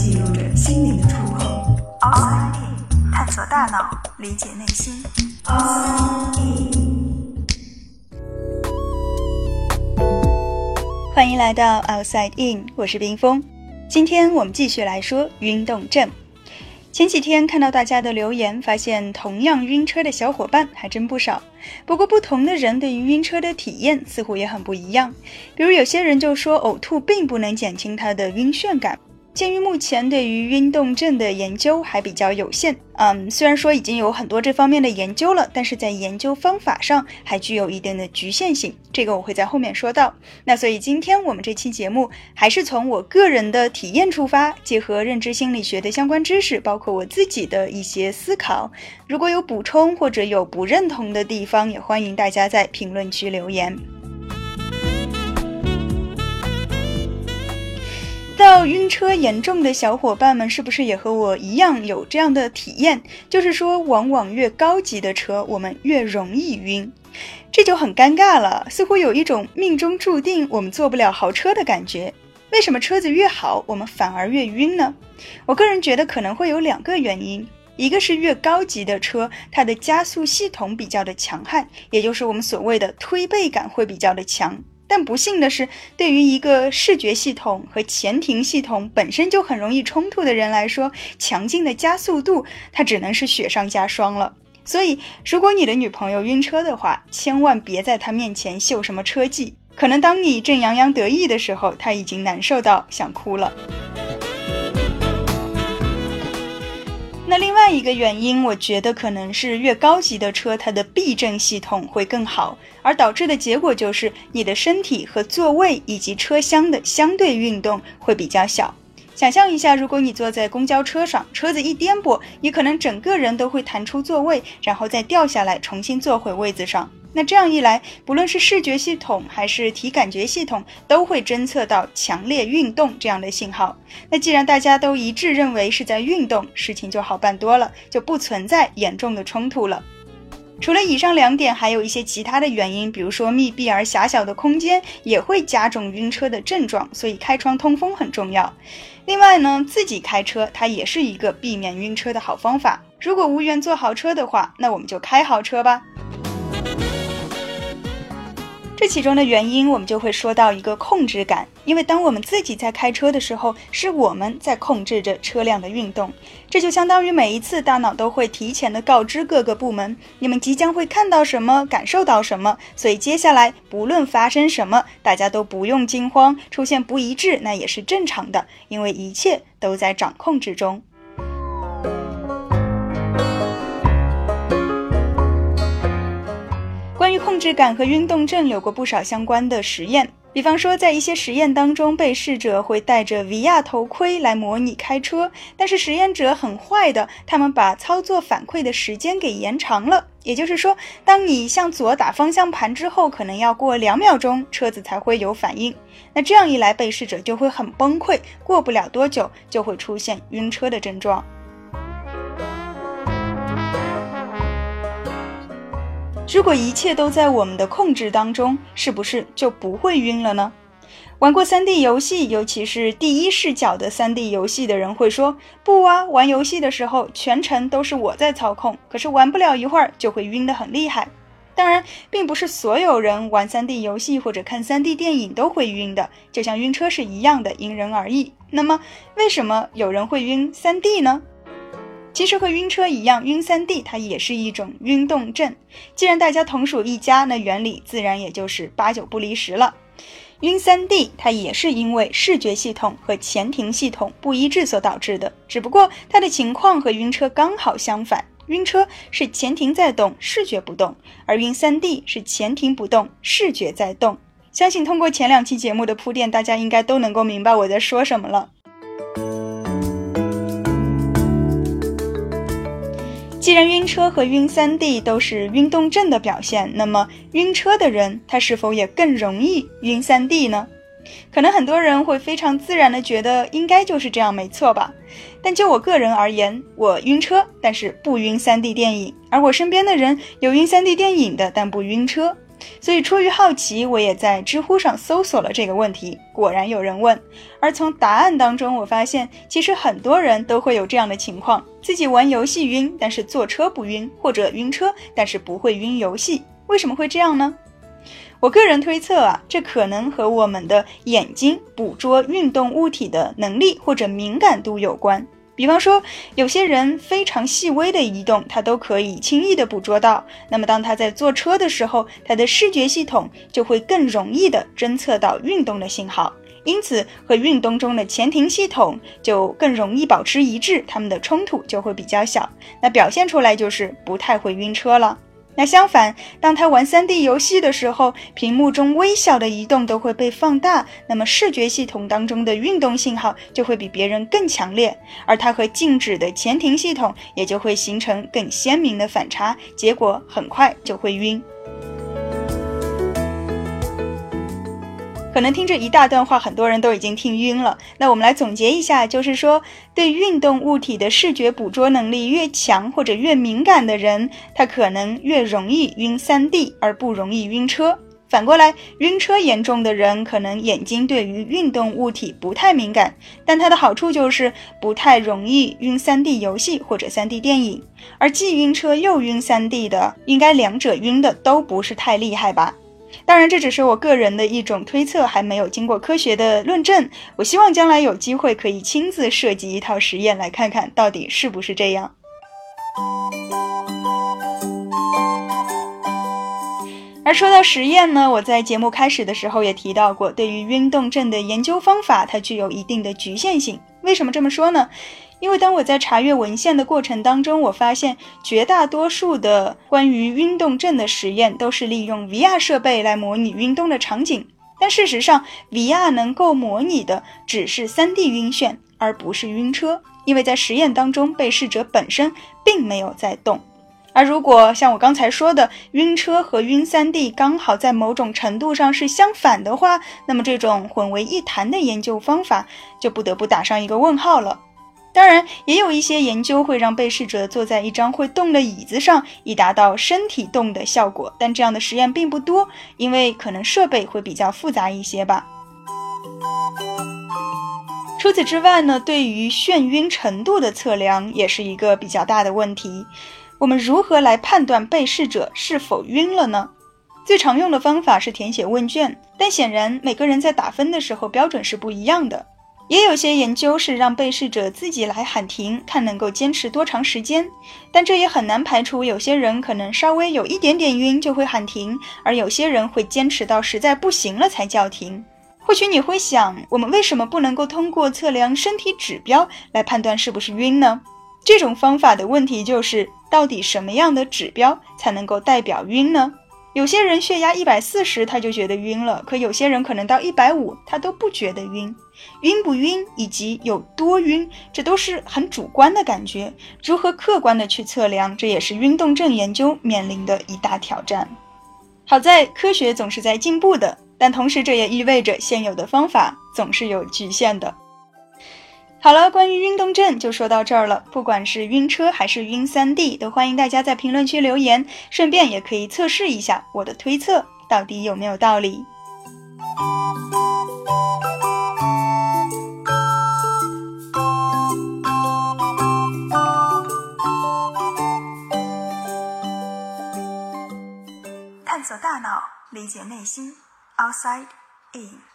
记录着心灵的触碰。Outside In，探索大脑，理解内心。Outside In，欢迎来到 Outside In，我是冰峰。今天我们继续来说运动症。前几天看到大家的留言，发现同样晕车的小伙伴还真不少。不过，不同的人对于晕车的体验似乎也很不一样。比如，有些人就说呕吐并不能减轻他的晕眩感。鉴于目前对于晕动症的研究还比较有限，嗯，虽然说已经有很多这方面的研究了，但是在研究方法上还具有一定的局限性，这个我会在后面说到。那所以今天我们这期节目还是从我个人的体验出发，结合认知心理学的相关知识，包括我自己的一些思考。如果有补充或者有不认同的地方，也欢迎大家在评论区留言。到晕车严重的小伙伴们，是不是也和我一样有这样的体验？就是说，往往越高级的车，我们越容易晕，这就很尴尬了，似乎有一种命中注定我们坐不了豪车的感觉。为什么车子越好，我们反而越晕呢？我个人觉得可能会有两个原因，一个是越高级的车，它的加速系统比较的强悍，也就是我们所谓的推背感会比较的强。但不幸的是，对于一个视觉系统和前庭系统本身就很容易冲突的人来说，强劲的加速度它只能是雪上加霜了。所以，如果你的女朋友晕车的话，千万别在她面前秀什么车技，可能当你正洋洋得意的时候，她已经难受到想哭了。那另外一个原因，我觉得可能是越高级的车，它的避震系统会更好，而导致的结果就是你的身体和座位以及车厢的相对运动会比较小。想象一下，如果你坐在公交车上，车子一颠簸，你可能整个人都会弹出座位，然后再掉下来，重新坐回位子上。那这样一来，不论是视觉系统还是体感觉系统，都会侦测到强烈运动这样的信号。那既然大家都一致认为是在运动，事情就好办多了，就不存在严重的冲突了。除了以上两点，还有一些其他的原因，比如说密闭而狭小的空间也会加重晕车的症状，所以开窗通风很重要。另外呢，自己开车它也是一个避免晕车的好方法。如果无缘坐豪车的话，那我们就开豪车吧。这其中的原因，我们就会说到一个控制感，因为当我们自己在开车的时候，是我们在控制着车辆的运动，这就相当于每一次大脑都会提前的告知各个部门，你们即将会看到什么，感受到什么，所以接下来不论发生什么，大家都不用惊慌，出现不一致那也是正常的，因为一切都在掌控之中。控制感和运动症有过不少相关的实验，比方说在一些实验当中，被试者会戴着 VR 头盔来模拟开车，但是实验者很坏的，他们把操作反馈的时间给延长了。也就是说，当你向左打方向盘之后，可能要过两秒钟，车子才会有反应。那这样一来，被试者就会很崩溃，过不了多久就会出现晕车的症状。如果一切都在我们的控制当中，是不是就不会晕了呢？玩过 3D 游戏，尤其是第一视角的 3D 游戏的人会说：“不啊，玩游戏的时候全程都是我在操控，可是玩不了一会儿就会晕得很厉害。”当然，并不是所有人玩 3D 游戏或者看 3D 电影都会晕的，就像晕车是一样的，因人而异。那么，为什么有人会晕 3D 呢？其实和晕车一样，晕三 D 它也是一种晕动症。既然大家同属一家，那原理自然也就是八九不离十了。晕三 D 它也是因为视觉系统和前庭系统不一致所导致的，只不过它的情况和晕车刚好相反。晕车是前庭在动，视觉不动；而晕三 D 是前庭不动，视觉在动。相信通过前两期节目的铺垫，大家应该都能够明白我在说什么了。既然晕车和晕三 D 都是晕动症的表现，那么晕车的人他是否也更容易晕三 D 呢？可能很多人会非常自然的觉得应该就是这样，没错吧？但就我个人而言，我晕车，但是不晕三 D 电影；而我身边的人有晕三 D 电影的，但不晕车。所以出于好奇，我也在知乎上搜索了这个问题，果然有人问。而从答案当中，我发现其实很多人都会有这样的情况：自己玩游戏晕，但是坐车不晕；或者晕车，但是不会晕游戏。为什么会这样呢？我个人推测啊，这可能和我们的眼睛捕捉运动物体的能力或者敏感度有关。比方说，有些人非常细微的移动，他都可以轻易的捕捉到。那么，当他在坐车的时候，他的视觉系统就会更容易的侦测到运动的信号，因此和运动中的前庭系统就更容易保持一致，他们的冲突就会比较小。那表现出来就是不太会晕车了。那相反，当他玩 3D 游戏的时候，屏幕中微小的移动都会被放大，那么视觉系统当中的运动信号就会比别人更强烈，而他和静止的前庭系统也就会形成更鲜明的反差，结果很快就会晕。可能听这一大段话，很多人都已经听晕了。那我们来总结一下，就是说，对运动物体的视觉捕捉能力越强或者越敏感的人，他可能越容易晕 3D，而不容易晕车。反过来，晕车严重的人，可能眼睛对于运动物体不太敏感，但它的好处就是不太容易晕 3D 游戏或者 3D 电影。而既晕车又晕 3D 的，应该两者晕的都不是太厉害吧？当然，这只是我个人的一种推测，还没有经过科学的论证。我希望将来有机会可以亲自设计一套实验，来看看到底是不是这样。而说到实验呢，我在节目开始的时候也提到过，对于晕动症的研究方法，它具有一定的局限性。为什么这么说呢？因为当我在查阅文献的过程当中，我发现绝大多数的关于运动症的实验都是利用 VR 设备来模拟运动的场景，但事实上，VR 能够模拟的只是 3D 晕眩，而不是晕车，因为在实验当中，被试者本身并没有在动。而如果像我刚才说的，晕车和晕 3D 刚好在某种程度上是相反的话，那么这种混为一谈的研究方法就不得不打上一个问号了。当然，也有一些研究会让被试者坐在一张会动的椅子上，以达到身体动的效果。但这样的实验并不多，因为可能设备会比较复杂一些吧。除此之外呢，对于眩晕程度的测量也是一个比较大的问题。我们如何来判断被试者是否晕了呢？最常用的方法是填写问卷，但显然每个人在打分的时候标准是不一样的。也有些研究是让被试者自己来喊停，看能够坚持多长时间，但这也很难排除有些人可能稍微有一点点晕就会喊停，而有些人会坚持到实在不行了才叫停。或许你会想，我们为什么不能够通过测量身体指标来判断是不是晕呢？这种方法的问题就是，到底什么样的指标才能够代表晕呢？有些人血压一百四十他就觉得晕了，可有些人可能到一百五他都不觉得晕。晕不晕以及有多晕，这都是很主观的感觉。如何客观的去测量，这也是晕动症研究面临的一大挑战。好在科学总是在进步的，但同时这也意味着现有的方法总是有局限的。好了，关于运动症就说到这儿了。不管是晕车还是晕三 D，都欢迎大家在评论区留言，顺便也可以测试一下我的推测到底有没有道理。探索大脑，理解内心，Outside In。